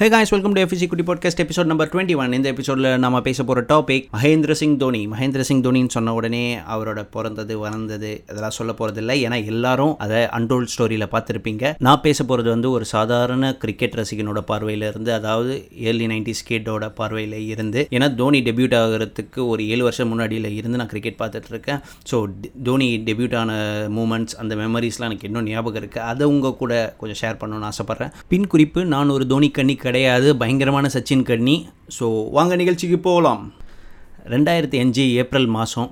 Hey guys welcome to FC குட்டி podcast episode number twenty one இந்த எபிசோடில் நம்ம பேச போகிற டாபிக் மகேந்திர சிங் தோனி. மகேந்திர சிங் தோனின்னு சொன்ன உடனே அவரோட பிறந்தது வளர்ந்தது இதெல்லாம் சொல்ல போகிறது இல்லை. ஏன்னா எல்லாரும் அதை அன்டோல்ட் ஸ்டோரியில் பார்த்துருப்பீங்க. நான் பேச போகிறது வந்து ஒரு சாதாரண கிரிக்கெட் ரசிகனோட பார்வையில் இருந்து அதாவது ஏர்லி நைன்டிஸ் கிட்டோட பார்வையில் இருந்து. ஏன்னா தோனி டெபியூட் ஆகிறதுக்கு ஒரு ஏழு வருஷம் முன்னாடியில் இருந்து நான் கிரிக்கெட் பார்த்துட்ருக்கேன் ஸோ தோனி டெபியூட் ஆன மூமெண்ட்ஸ் அந்த மெமரிஸ்லாம் எனக்கு இன்னும் ஞாபகம் இருக்குது அதை உங்கள் கூட கொஞ்சம் ஷேர் பண்ணணும்னு ஆசைப்பட்றேன். பின் குறிப்பு நான் ஒரு தோனி கண்ணிக்கு கிடையாது. பயங்கரமான சச்சின் கண்ணி. ஸோ வாங்க நிகழ்ச்சிக்கு போகலாம். ரெண்டாயிரத்தி அஞ்சு ஏப்ரல் மாதம்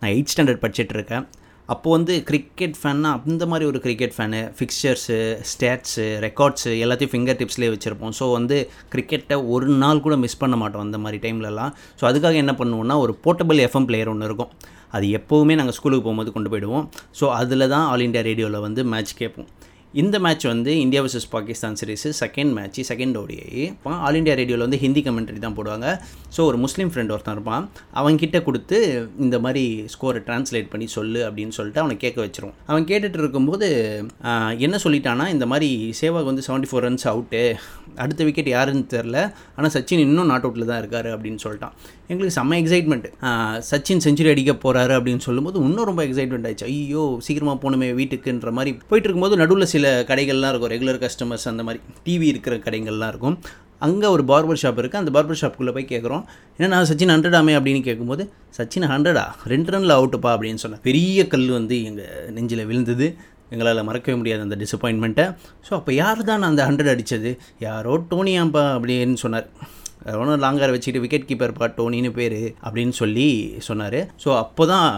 நான் எயிட் ஸ்டாண்டர்ட் படிச்சுட்டு இருக்கேன் அப்போது வந்து கிரிக்கெட் ஃபேன்னா அந்த மாதிரி ஒரு cricket fan fixtures stats records எல்லாத்தையும் ஃபிங்கர் டிப்ஸ்லேயே வச்சுருப்போம். ஸோ வந்து கிரிக்கெட்டை ஒரு நாள் கூட மிஸ் பண்ண மாட்டோம் அந்த மாதிரி டைம்லலாம் ஸோ அதுக்காக என்ன பண்ணுவோம்னா ஒரு போர்ட்டபிள் எஃப்எம் பிளேயர் ஒன்று இருக்கும். அது எப்போவுமே நாங்கள் ஸ்கூலுக்கு போகும்போது கொண்டு போயிடுவோம். ஸோ அதில் தான் ஆல் இண்டியா ரேடியோவில் வந்து மேட்ச் கேட்போம். இந்த மேட்ச் வந்து India versus Pakistan series second match second ODI all India ரேடியோவில் வந்து ஹிந்தி கமெண்ட்ரி தான் போடுவாங்க. ஸோ ஒரு முஸ்லீம் ஃப்ரெண்ட் ஒருத்தன் இருப்பான். அவன்கிட்ட கொடுத்து இந்த மாதிரி ஸ்கோரை ட்ரான்ஸ்லேட் பண்ணி சொல்லு அப்படின்னு சொல்லிட்டு அவனை கேட்க வச்சிருவோம் அவன் கேட்டுட்டு இருக்கும்போது என்ன சொல்லிட்டானா இந்த மாதிரி சேவாக் வந்து செவன்ட்டி ஃபோர் ரன்ஸ் அவுட்டு அடுத்த விக்கெட் யாருன்னு தெரில ஆனால் சச்சின் இன்னும் நாட் அவுட்டில் தான் இருக்காரு அப்படின்னு சொல்லிட்டான். எங்களுக்கு செம்ம எக்ஸைட்மெண்ட் சச்சின் செஞ்சுரி அடிக்க போகிறாரு அப்படின்னு சொல்லும்போது இன்னும் ரொம்ப எக்ஸைட்மெண்ட் ஆயிடுச்சு. ஐயோ சீக்கிரமாக போகணுமே வீட்டுக்குன்ற மாதிரி போயிட்டு இருக்கும்போது நடுவில் சில கடைகள்லாம் இருக்கும். ரெகுலர் கஸ்டமர்ஸ் அந்த மாதிரி டிவி இருக்கிற கடைகள்லாம் இருக்கும். அங்கே ஒரு பார்பர் ஷாப் இருக்குது அந்த பார்பர் ஷாப்புக்குள்ளே போய் கேட்குறோம் ஏன்னா நான் சச்சின் ஹண்ட்ரடாமே அப்படின்னு கேட்கும்போது சச்சின் ஹண்ட்ரடா ரெண்டு ரனில் அவுட்டுப்பா அப்படின்னு சொன்னேன் பெரிய கல் வந்து எங்கள் நெஞ்சில் விழுந்தது. எங்களால் மறக்கவே முடியாது அந்த டிசப்பாயின்மெண்ட்டை ஸோ அப்போ யார் தான் அந்த ஹண்ட்ரட் அடித்தது யாரோ டோனியாம்பா அப்படின்னு சொன்னார். ஒன்றும் லாங்கர் வச்சுக்கிட்டு விக்கெட் கீப்பர் பா டோனின்னு பேர் அப்படின்னு சொல்லி சொன்னார். ஸோ அப்போ தான்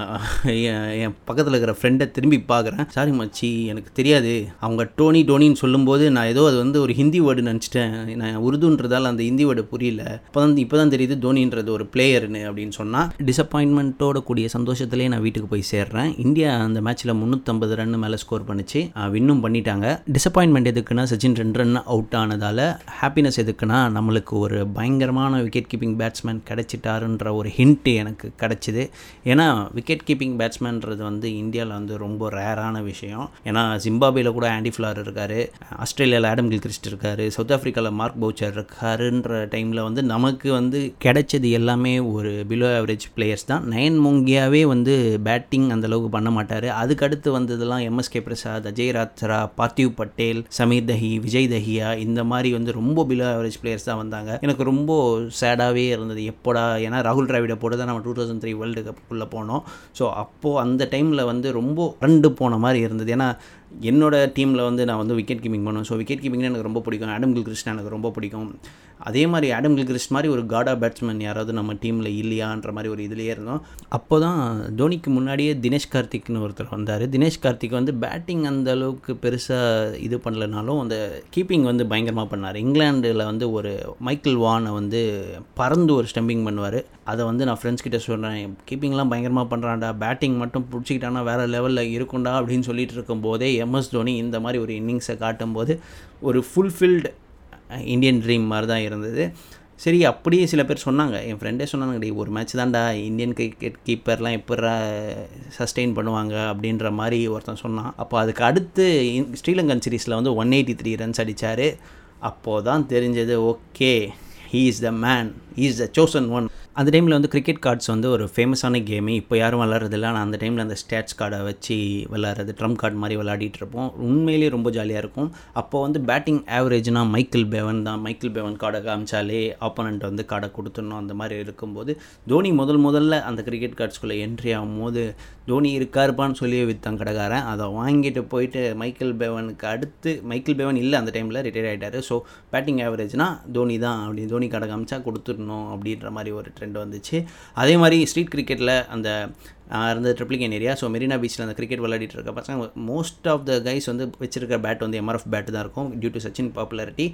என் பக்கத்தில் இருக்கிற ஃப்ரெண்டை திரும்பி பார்க்குறேன் சாரி மச்சி எனக்கு தெரியாது. அவங்க டோனி டோனின்னு சொல்லும்போது நான் ஏதோ அது வந்து ஒரு ஹிந்தி வேர்டு நினச்சிட்டேன். நான் உருதுன்றதால் அந்த ஹிந்தி வேர்டு புரியல. இப்போ தான் இப்போ தான் தெரியுது தோனின்றது ஒரு பிளேயர்னு அப்படின்னு சொன்னால் டிசப்பாயின்மெண்ட்டோட கூடிய சந்தோஷத்துலேயே நான் வீட்டுக்கு போய் சேர்றேன். இந்தியா அந்த மேட்ச்சில் முந்நூற்றம்பது ரன் மேலே ஸ்கோர் பண்ணிச்சு. வின்னும் பண்ணிட்டாங்க. டிசப்பாயின்மெண்ட் எதுக்குன்னா சச்சின் ரெண்டு ரன் அவுட் ஆனதால் ஹாப்பினஸ் எதுக்குன்னா நம்மளுக்கு ஒரு பயங்கரமான விக்கெட் கீப்பிங் பேட்ஸ்மேன் கிடச்சிட்டாருன்ற ஒரு ஹிண்ட்டு எனக்கு கிடச்சிது. ஏன்னா விக்கெட் கீப்பிங் பேட்ஸ்மேன்றது வந்து இந்தியாவில் வந்து ரொம்ப ரேரான விஷயம். ஏன்னா ஜிம்பாபேயில் கூட ஆண்டி ஃபிளார் இருக்கார் ஆஸ்திரேலியாவில் ஆடம் கில்கிறிஸ்ட் இருக்கார் சவுத் ஆஃப்ரிக்காவில் மார்க் பவுச்சர் இருக்காருன்ற டைமில் வந்து நமக்கு வந்து கிடைச்சது எல்லாமே ஒரு பிலோ ஆவரேஜ் பிளேயர்ஸ் தான். நயன் மோங்கியாவே வந்து பேட்டிங் அந்தளவுக்கு பண்ண மாட்டார். அதுக்கடுத்து வந்ததெல்லாம் எம்எஸ்கே பிரசாத் அஜய் ராத்ரா பார்த்திவ் பட்டேல் சமீர் தஹி விஜய் தஹியா இந்த மாதிரி வந்து ரொம்ப பிலோ ஆவரேஜ் பிளேயர்ஸ் தான் வந்தாங்க. எனக்கு ரொம்ப ரொம்ப சேடாகவே இருந்தது. எப்போடா ஏன்னா ராகுல் டிராவிடை போட்டு தான் நம்ம டூ தௌசண்ட் த்ரீ வேர்ல்டு கப்புக்குள்ளே போனோம். ஸோ அப்போது அந்த டைமில் வந்து ரொம்ப ரெண்டு போன மாதிரி இருந்தது. ஏன்னா என்னோடய டீமில் வந்து நான் வந்து விக்கெட் கீப்பிங் பண்ணுவேன். ஸோ விக்கெட் கீப்பிங்னு எனக்கு ரொம்ப பிடிக்கும். ஆடம் கில்கிறிஸ்ட் எனக்கு ரொம்ப பிடிக்கும். அதே மாதிரி ஆடம் கில்கிறிஸ்ட் மாதிரி ஒரு காடா பேட்ஸ்மேன் யாராவது நம்ம டீமில் இல்லையான்ற மாதிரி ஒரு இதுலேயே இருந்தோம். அப்போ தான் தோனிக்கு முன்னாடியே தினேஷ் கார்த்திக்னு ஒருத்தர் வந்தார். தினேஷ் கார்த்திக் வந்து பேட்டிங் அந்த அளவுக்கு பெருசாக இது பண்ணலனாலும் அந்த கீப்பிங் வந்து பயங்கரமாக பண்ணார். இங்கிலாண்டில் வந்து ஒரு மைக்கேல் வானை வந்து பறந்து ஒரு ஸ்டம்பிங் பண்ணுவார். அதை வந்து நான் ஃப்ரெண்ட்ஸ் கிட்ட சொல்கிறேன் கீப்பிங்லாம் பயங்கரமாக பண்ணுறான்டா பேட்டிங் மட்டும் பிடிச்சிக்கிட்டானா வேறு லெவலில் இருக்கும்டா அப்படின்னு சொல்லிட்டு இருக்கும்போதே எம்எஸ் தோனி இந்த மாதிரி ஒரு இன்னிங்ஸை காட்டும்போது ஒரு ஃபுல்ஃபில்டு இந்தியன் ட்ரீம் மாதிரி தான் இருந்தது. சரி அப்படியே சில பேர் சொன்னாங்க. என் ஃப்ரெண்டே சொன்னாங்க டே ஒரு மேட்ச் தான்டா. இந்தியன் கிரிக்கெட் கீப்பர்லாம் எப்படா சஸ்டெயின் பண்ணுவாங்க? அப்படின்ற மாதிரி ஒருத்தன் சொன்னான். அப்போ அதுக்கு அடுத்து ஸ்ரீலங்கன் சீரீஸில் வந்து ஒன் எயிட்டி த்ரீ ரன்ஸ் அடித்தார் அப்போது தான் தெரிஞ்சது okay he is the man he is the chosen one அந்த டைமில் வந்து கிரிக்கெட் கார்ட்ஸ் வந்து ஒரு ஃபேமஸான கேமு இப்போ யாரும் விளாட்றதில்ல ஆனால் அந்த டைமில் அந்த ஸ்டேட்ஸ் கார்டை வச்சு விளாட்றது ட்ரம் கார்டு மாதிரி விளாடிட்டு இருப்போம். உண்மையிலேயே ரொம்ப ஜாலியாக இருக்கும். அப்போ வந்து பேட்டிங் ஆவரேஜ்னால் மைக்கேல் பேவன் தான். மைக்கேல் பேவன் கார்டை காமிச்சாலே ஆப்போனண்ட் வந்து கார்டை கொடுத்துடணும் அந்த மாதிரி இருக்கும்போது தோனி முதல் முதல்ல அந்த கிரிக்கெட் கார்ட்ஸ்குள்ளே என்ட்ரி ஆகும்போது தோனி இருக்காருப்பான்னு சொல்லி வித்தான் கடைக்காரன். அதை வாங்கிட்டு போயிட்டு மைக்கேல் பேவனுக்கு அடுத்து மைக்கேல் பேவன் இல்லை அந்த டைமில் ரிட்டையர் ஆகிட்டார் ஸோ பேட்டிங் ஆவரேஜ்னால் தோனி தான். அப்படி தோனி கடை காமிச்சா கொடுத்துடணும் அப்படின்ற மாதிரி ஒரு ட்ரெண்ட் வந்துச்சு. அதே மாதிரி ஸ்ட்ரீட் கிரிக்கெட்டில் அந்த இருந்த ட்ரிப்ளிகேன் ஏரியா ஸோ மெரினா பீச்சில் அந்த கிரிக்கெட் விளையாடிட்டு இருக்க பசங்க மோஸ்ட் ஆஃப் த கைஸ் வந்து வச்சிருக்க பேட் வந்து எம்ஆர்எஃப் பேட் தான் இருக்கும் due to Sachin popularity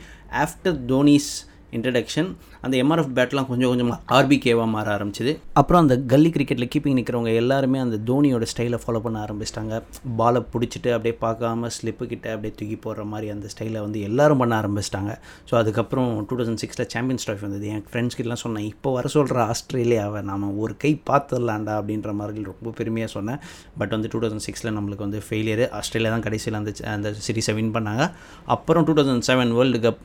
after Dhoni's introduction அந்த எம்ஆர்எஃப் பேட்லாம் கொஞ்சம் கொஞ்சமாக ஆர்பிகேவாக மாற ஆரம்பிச்சிது. அப்புறம் அந்த கல்லி கிரிக்கெட்டில் கீப்பிங் நிற்கிறவங்க எல்லாருமே அந்த தோனியோட ஸ்டைலை ஃபாலோ பண்ண ஆரம்பிச்சிட்டாங்க. பாலை பிடிச்சிட்டு அப்படியே பார்க்காம ஸ்லிப்பு கிட்ட அப்படியே தூக்கி போடுற மாதிரி அந்த ஸ்டைலை வந்து எல்லாரும் பண்ண ஆரம்பிச்சிட்டாங்க. ஸோ அதுக்கப்புறம் டூ தௌசண்ட் சிக்ஸில் சாம்பியன்ஸ் ட்ராஃபி வந்தது. என் ஃப்ரெண்ட்ஸ் கிட்டலாம் சொன்னேன் இப்போ வர சொல்கிற ஆஸ்திரேலியாவை நாம் ஒரு கை பார்த்துடலாண்டா அப்படின்ற மாதிரி ரொம்ப பெருமையாக சொன்னேன். பட் வந்து டூ தௌசண்ட் சிக்ஸில் நம்மளுக்கு வந்து ஃபெயிலியர் ஆஸ்திரேலியா தான் கடைசியில் அந்த அந்த சீரீஸை வின் பண்ணாங்க. அப்புறம் two thousand seven world cup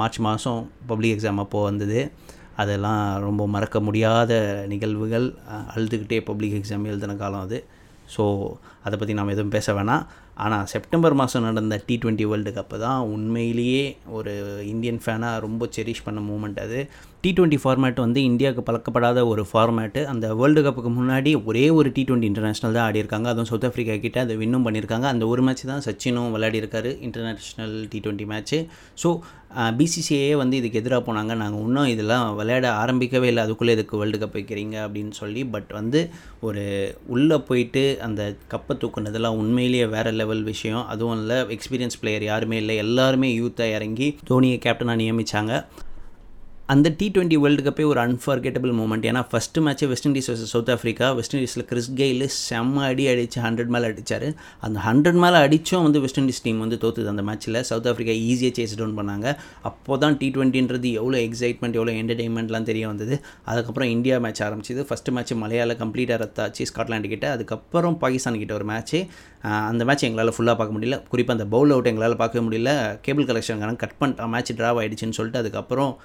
March மாதம் பப்ளிக் எக்ஸாம் அப்போது வந்தது. அதெல்லாம் ரொம்ப மறக்க முடியாத நிகழ்வுகள். அழுதுகிட்டே பப்ளிக் எக்ஸாம் எழுதின காலம் அது. ஸோ அதை பற்றி நாம் எதுவும் பேச வேணாம். ஆனால் செப்டம்பர் மாதம் நடந்த டி டுவெண்ட்டி வேர்ல்டு கப்பு தான் உண்மையிலேயே ஒரு இந்தியன் ஃபேனாக ரொம்ப செரிஷ் பண்ண மூமெண்ட் அது. டி ட்வெண்ட்டி ஃபார்மேட் வந்து இந்தியாவுக்கு பழக்கப்படாத ஒரு ஃபார்மேட்டு அந்த வேர்ல்டு கப்புக்கு முன்னாடி ஒரே ஒரு டி ட்வெண்ட்டி இன்டர்நேஷனல் தான் ஆடியிருக்காங்க. அதுவும் சவுத் ஆஃப்ரிக்கா கிட்ட அதை வின்னும் பண்ணியிருக்காங்க. அந்த ஒரு மேட்ச் தான் சச்சினும் விளையாடியிருக்காரு international T twenty match so பிசிசிஐயே வந்து இதுக்கு எதிராக போனாங்க. நாங்கள் இன்னும் இதெல்லாம் விளையாட ஆரம்பிக்கவே இல்லை. அதுக்குள்ளே இதுக்கு வேர்ல்டு கப் வைக்கிறீங்க அப்படின்னு சொல்லி பட் வந்து ஒரு உள்ளே போயிட்டு அந்த கப்பை தூக்குனதெல்லாம் உண்மையிலேயே வேறு லெவல் விஷயம். அதுவும் இல்லை எக்ஸ்பீரியன்ஸ் பிளேயர் யாருமே இல்லை. எல்லாருமே யூத்தாக இறங்கி தோனியை கேப்டனாக நியமித்தாங்க அந்த டி டுவெண்ட்டி வேர்ல்டு கப்பே ஒரு அன்ஃபர்கெட்டபிள் மூமெண்ட் ஏன்னா first மேட்ச்சே West Indies vs South Africa West இண்டீஸில் Chris Gayle செம்ம அடி அடித்து ஹண்ட்ரட் மேலே அடித்தார் அந்த ஹண்ட்ரட் மேலே அடித்தும் வந்து வெஸ்ட் இண்டீஸ் டீம் வந்து தோத்துது அந்த மேட்ச்சில் சவுத் ஆஃப்ரிக்கா ஈஸியாக சேஸ் டவுன் பண்ணாங்க. அப்போ தான் டி டுவெண்ட்டின்றது எவ்வளோ எக்ஸைட்மெண்ட் எவ்வளோ என்டர்டெயின்மெண்ட்லாம் தெரிய வந்தது. அதுக்கப்புறம் இந்தியா மேட்ச் ஆரம்பிச்சது. ஃபஸ்ட்டு மேட்ச் மலையாள கம்ப்ளீட்டாக ரத்தாச்சு ஸ்காட்லாண்டு கிட்ட. அதுக்கப்புறம் பாகிஸ்தான் கிட்ட ஒரு மேட்ச்சு அந்த மேட்ச் எங்களால் ஃபுல்லாக பார்க்க முடியல. குறிப்பாக அந்த பவுல் அவுட் எங்களால் பார்க்க முடியல. கேபிள் கலெக்ஷன் கட் பண்ணிட்டா மேட்ச் ட்ராவ் ஆகிடுச்சின்னு சொல்லிட்டு அதுக்கப்புறம்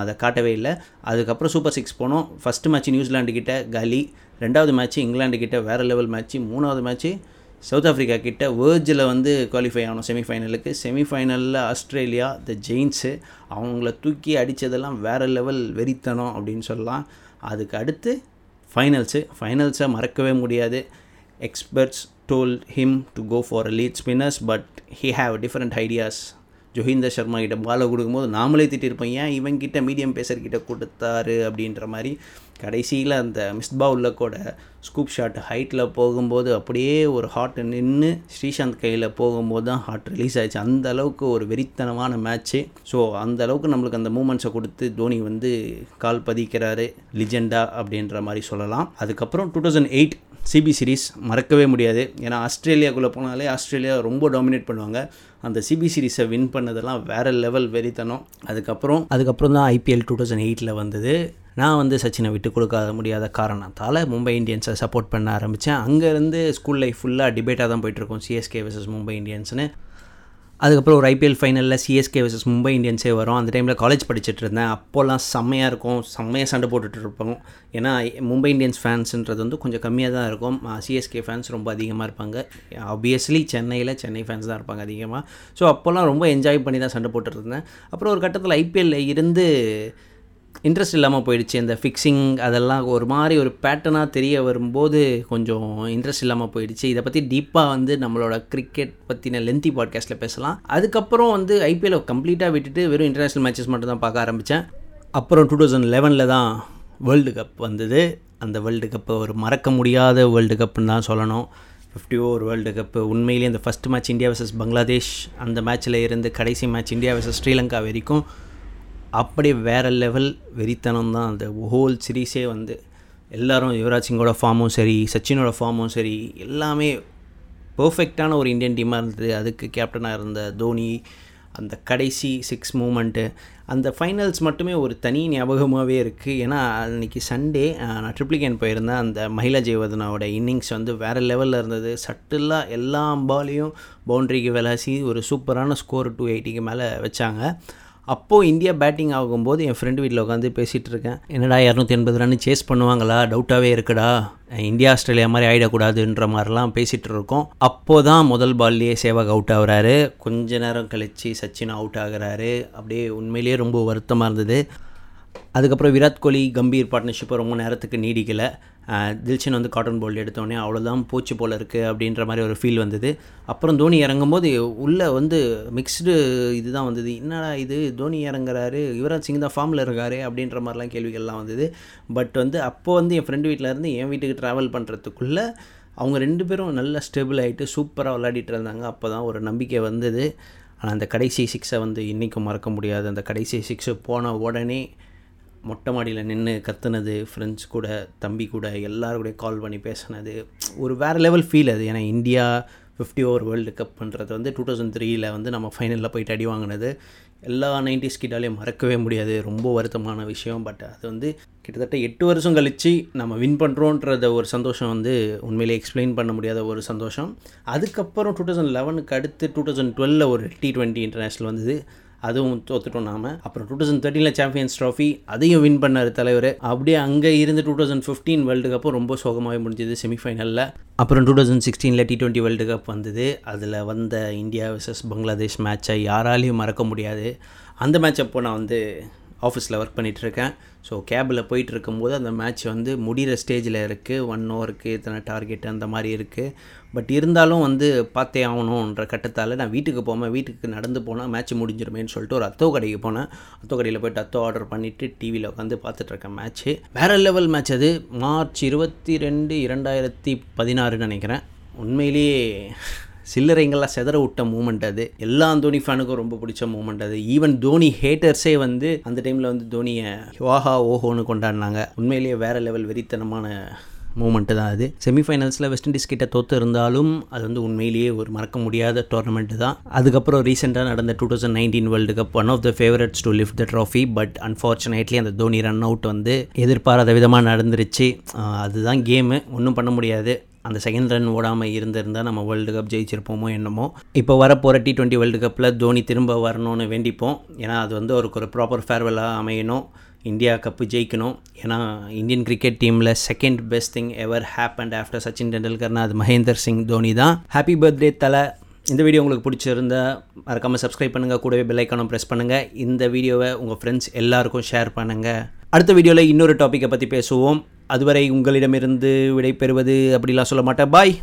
அதை காட்டவே இல்லை. அதுக்கப்புறம் சூப்பர் சிக்ஸ் போனோம். ஃபஸ்ட்டு மேட்ச் நியூசிலாண்டுக்கிட்ட கிட்ட ரெண்டாவது மேட்ச் இங்கிலாந்து கிட்ட வேறு லெவல் மேட்ச்சு மூணாவது மேட்ச்சு சவுத் ஆஃப்ரிக்கா கிட்ட வேர்ஜில் வந்து குவாலிஃபை ஆகணும் செமிஃபைனலுக்கு செமிஃபைனலில் ஆஸ்திரேலியா த ஜெயின்ஸு அவங்கள தூக்கி அடித்ததெல்லாம் வேறு லெவல் வெறித்தனம் அப்படின்னு சொல்லலாம். அதுக்கு அடுத்து ஃபைனல்ஸு ஃபைனல்ஸை மறக்கவே முடியாது. Experts told him to go for a lead spinners but he have different ideas Joginder Sharma கிட்ட பாலை கொடுக்கும்போது நாமளே திட்டிருப்போம் ஏன் இவங்கிட்ட மீடியம் பேசர்கிட்ட கொடுத்தாரு? அப்படின்ற மாதிரி கடைசியில் அந்த மிஸ்பா பவுலில் கூட ஸ்கூப் ஷாட் ஹைட்டில் போகும்போது அப்படியே ஒரு ஹாட் நின்று ஸ்ரீசாந்த் கையில் போகும்போது தான் ஹார்ட் ரிலீஸ் ஆயிடுச்சு. அந்த அளவுக்கு ஒரு வெறித்தனமான மேட்ச்சு ஸோ அந்த அளவுக்கு நம்மளுக்கு அந்த மூமெண்ட்ஸை கொடுத்து தோனி வந்து கால் பதிக்கிறாரு. லிஜெண்டா அப்படின்ற மாதிரி சொல்லலாம். அதுக்கப்புறம் two thousand eight CB series மறக்கவே முடியாது. ஏன்னா ஆஸ்திரேலியாக்குள்ளே போனாலே ஆஸ்திரேலியா ரொம்ப டாமினேட் பண்ணுவாங்க. அந்த சிபி சீரிஸை வின் பண்ணதெல்லாம் வேறு லெவல் வெறித்தனம். அதுக்கப்புறம் அதுக்கப்புறம் தான் ஐபிஎல் டூ தௌசண்ட் எயிட்டில் வந்தது. நான் வந்து சச்சினை விட்டு கொடுக்க முடியாத காரணத்தால் மும்பை இந்தியன்ஸை சப்போர்ட் பண்ண ஆரம்பித்தேன் அங்கேருந்து ஸ்கூல் லைஃப் ஃபுல்லாக டிபேட்டாக தான் போயிட்டுருக்கோம் சிஎஸ்கே வர்சஸ் மும்பை இந்தியன்ஸ்னு. அதுக்கப்புறம் ஒரு ஐபிஎல் ஃபைனலில் சிஎஸ்கே வர்சஸ் மும்பை இந்தியன்ஸே வரும். அந்த டைமில் காலேஜ் படிச்சுட்டு இருந்தேன். அப்போல்லாம் செம்மையாக இருக்கும். செம்மையாக சண்டை போட்டுட்டு இருப்போம். ஏன்னா மும்பை இந்தியன்ஸ் ஃபேன்ஸுன்றது வந்து கொஞ்சம் கம்மியாக தான் இருக்கும். சிஎஸ்கே ஃபேன்ஸ் ரொம்ப அதிகமாக இருப்பாங்க. ஆப்வியஸ்லி சென்னையில் சென்னை ஃபேன்ஸ் தான் இருப்பாங்க அதிகமாக ஸோ அப்போல்லாம் ரொம்ப என்ஜாய் பண்ணி தான் சண்டை போட்டுருந்தேன் இருந்தேன். அப்புறம் ஒரு கட்டத்தில் ஐபிஎல்லில் இருந்து இன்ட்ரெஸ்ட் இல்லாமல் போயிடுச்சு. இந்த ஃபிக்ஸிங் அதெல்லாம் ஒரு மாதிரி ஒரு பேட்டர்னாக தெரிய வரும்போது கொஞ்சம் இன்ட்ரெஸ்ட் இல்லாமல் போயிடுச்சு. இதை பற்றி டீப்பாக வந்து நம்மளோட கிரிக்கெட் பற்றின லென்த்தி பாட்காஸ்ட்டில் பேசலாம். அதுக்கப்புறம் வந்து ஐபிஎல் கம்ப்ளீட்டாக விட்டுட்டு வெறும் இன்டர்நேஷ்னல் மேட்சஸ் மட்டும் தான் பார்க்க ஆரம்பித்தேன் அப்புறம் டூ தௌசண்ட் லெவனில் தான் வேர்ல்டு கப் வந்தது. அந்த வேர்ல்டு கப்பு ஒரு மறக்க முடியாத வேர்ல்டு கப்புன்னு தான் சொல்லணும். ஃபிஃப்டி ஓவர் வேர்ல்டு கப்பு உண்மையிலேயே அந்த first match India versus Bangladesh அந்த மேட்ச்சில் இருந்து கடைசி மேட்ச் இந்தியா வர்சஸ் ஸ்ரீலங்கா வரைக்கும் அப்படியே வேறு லெவல் வெறித்தனம் தான். அந்த ஹோல் சீரீஸே வந்து எல்லாரும் யுவராஜ் சிங்கோட ஃபார்மும் சரி சச்சினோட ஃபார்மும் சரி எல்லாமே பர்ஃபெக்டான ஒரு இந்தியன் டீமாக இருந்தது. அதுக்கு கேப்டனாக இருந்த தோனி அந்த கடைசி சிக்ஸ் மூமெண்ட்டு அந்த ஃபைனல்ஸ் மட்டுமே ஒரு தனி ஞாபகமாகவே இருக்குது ஏன்னா அன்றைக்கி சண்டே நான் ட்ரிப்ளிகேன் போயிருந்தேன். அந்த மகிழா ஜெயவர்தனாவோட இன்னிங்ஸ் வந்து வேறு லெவலில் இருந்தது. சட்டிலாக எல்லா பாலையும் பவுண்ட்ரிக்கு விளாசி ஒரு சூப்பரான ஸ்கோர் டூ எயிட்டிக்கு மேலே வச்சாங்க. அப்போது இந்தியா பேட்டிங் ஆகும்போது என் ஃப்ரெண்டு வீட்டில் உட்காந்து பேசிகிட்டு இருக்கேன் என்னடா இரநூத்தி எண்பது ரன் சேஸ் பண்ணுவாங்களா? டவுட்டாகவே இருக்குடா. இந்தியா ஆஸ்திரேலியா மாதிரி ஆகிடக்கூடாதுன்ற மாதிரிலாம் பேசிகிட்டு இருக்கோம் அப்போ தான் முதல் பால்லேயே சேவாக் அவுட் ஆகுறாரு. கொஞ்ச நேரம் கழித்து சச்சின் அவுட் ஆகுறாரு. அப்படியே உண்மையிலேயே ரொம்ப வருத்தமாக இருந்தது. அதுக்கப்புறம் விராட் கோலி கம்பீர் பார்ட்னர்ஷிப்பை ரொம்ப நேரத்துக்கு நீடிக்கலை. தில்ஷன் வந்து காட்டன் போல்டு எடுத்தோடனே அவ்வளோதான் போச்சு போல் இருக்குது அப்படின்ற மாதிரி ஒரு ஃபீல் வந்தது. அப்புறம் தோனி இறங்கும்போது உள்ளே வந்து மிக்ஸ்டு இதுதான் வந்தது. என்னடா இது? தோனி இறங்குறாரு. யுவராஜ் சிங் தான் ஃபார்மில் இருக்காரு அப்படின்ற மாதிரிலாம் கேள்விகள்லாம் வந்தது. பட் வந்து அப்போ வந்து என் ஃப்ரெண்டு வீட்டில் இருந்து என் வீட்டுக்கு ட்ராவல் பண்ணுறதுக்குள்ளே அவங்க ரெண்டு பேரும் நல்லா ஸ்டேபிள் ஆகிட்டு சூப்பராக விளையாடிட்டு இருந்தாங்க. அப்போ தான் ஒரு நம்பிக்கை வந்தது. ஆனால் அந்த கடைசி சிக்ஸை வந்து இன்றைக்கும் மறக்க முடியாது. அந்த கடைசி சிக்ஸு போன உடனே மொட்டை மாடியில் நின்று கத்துனது ஃப்ரெண்ட்ஸ் கூட தம்பி கூட எல்லாரும் கால் பண்ணி பேசினது. ஒரு வேறு லெவல் ஃபீல் அது. ஏன்னா இந்தியா ஃபிஃப்டி ஓவர் வேர்ல்டு கப்புன்றது வந்து டூ தௌசண்ட் த்ரீயில் வந்து நம்ம ஃபைனலில் போயிட்டு அடி வாங்கினது. எல்லா நைன்டிஸ் கிட்டாலையும் மறக்கவே முடியாது. ரொம்ப வருத்தமான விஷயம். பட் அது வந்து கிட்டத்தட்ட எட்டு வருஷம் கழித்து நம்ம வின் பண்ணுறோன்றத ஒரு சந்தோஷம் வந்து உண்மையிலே எக்ஸ்பிளைன் பண்ண முடியாத ஒரு சந்தோஷம். அதுக்கப்புறம் டூ தௌசண்ட் லெவனுக்கு அடுத்து டூ தௌசண்ட் டுவெலில் ஒரு டி ட்வெண்ட்டி இன்டர்நேஷ்னல் வந்தது. அதுவும் தோத்துட்டோம் நாம. அப்புறம் டூ தௌசண்ட் தேர்ட்டீனில் சாம்பியன்ஸ் ட்ராஃபி அதையும் வின் பண்ணார் தலைவர். அப்படியே அங்கே இருந்து டூ தௌசண்ட் ஃபிஃப்டீன் வேர்ல்டு கப்பும் ரொம்ப சோகமாகவே முடிஞ்சது செமிஃபைனலில் அப்புறம் டூ தௌசண்ட் சிக்ஸ்டீனில் டி டுவெண்ட்டி வேர்ல்டு கப் வந்தது. அதில் வந்த இந்தியா வர்சஸ் பங்களாதேஷ் மேட்சை யாராலையும் மறக்க முடியாது. அந்த மேட்ச் அப்போ நான் வந்து ஆஃபீஸில் ஒர்க் பண்ணிகிட்ருக்கேன். ஸோ கேபில் போயிட்டு இருக்கும்போது அந்த மேட்ச் வந்து முடிகிற ஸ்டேஜில் இருக்குது ஒன் ஓவருக்கு இத்தனை டார்கெட் அந்த மாதிரி இருக்குது பட் இருந்தாலும் வந்து பார்த்தே ஆகணுன்ற கட்டத்தால் நான் வீட்டுக்கு போவேன். வீட்டுக்கு நடந்து போனால் மேட்ச் முடிஞ்சிருமேன்னு சொல்லிட்டு ஒரு அத்தோ கடைக்கு போனேன். அத்தோ கடையில் போய்ட்டு அத்தோ ஆர்டர் பண்ணிவிட்டு டிவியில் உட்காந்து பார்த்துட்ருக்கேன் மேட்ச்சு வேறு லெவல் மேட்ச் அது. மார்ச் இருபத்தி ரெண்டு இரண்டாயிரத்தி பதினாறுன்னு நினைக்கிறேன். உண்மையிலேயே சில்லறைங்கள்லாம் செதற விட்ட மூமெண்ட் அது. எல்லா தோனி ஃபேனுக்கும் ரொம்ப பிடிச்ச மூமெண்ட் அது. ஈவன் தோனி ஹேட்டர்ஸே வந்து அந்த டைமில் வந்து தோனியை வாஹா ஓஹோன்னு கொண்டாடினாங்க. உண்மையிலேயே வேறு லெவல் வெறித்தனமான மூமெண்ட்டு தான் அது. செமிஃபைனல்ஸில் வெஸ்ட் இண்டீஸ் கிட்ட தோற்று இருந்தாலும் அது வந்து உண்மையிலேயே ஒரு மறக்க முடியாத டோர்னமெண்ட்டு தான். அதுக்கப்புறம் ரீசெண்டாக நடந்த two thousand nineteen world cup one of the favourites to lift the trophy but unfortunately அந்த தோனி ரன் அவுட் வந்து எதிர்பாராத விதமாக நடந்துருச்சு. அதுதான் கேமு ஒன்றும் பண்ண முடியாது. அந்த செகண்ட் ரன் ஓடாமல் இருந்திருந்தால் நம்ம வேர்ல்டு கப் ஜெயிச்சிருப்போமோ என்னமோ. இப்போ வரப்போகிற டி டுவெண்ட்டி வேர்ல்டு கப்பில் தோனி திரும்ப வரணும்னு வேண்டிப்போம். ஏன்னா அது வந்து அவருக்கு ஒரு ப்ராப்பர் ஃபேர்வெல்லாக அமையணும். இந்தியா கப்பு ஜெயிக்கணும். ஏன்னா இந்தியன் கிரிக்கெட் டீமில் second best thing ever happened after Sachin டெண்டுல்கர்னா அது மகேந்தர் சிங் தோனி தான். ஹாப்பி பர்த்டே தலை. இந்த வீடியோ உங்களுக்கு பிடிச்சிருந்தா மறக்காமல் சப்ஸ்கிரைப் பண்ணுங்கள் கூடவே பெல்லைக்கானும் ப்ரெஸ் பண்ணுங்கள் இந்த வீடியோவை உங்கள் ஃப்ரெண்ட்ஸ் எல்லாருக்கும் ஷேர் பண்ணுங்கள் அடுத்த வீடியோவில் இன்னொரு டாப்பிக்கை பற்றி பேசுவோம். அதுவரை உங்களிடமிருந்து விடைபெறுவது அப்படிலாம் சொல்ல மாட்டேன். பாய்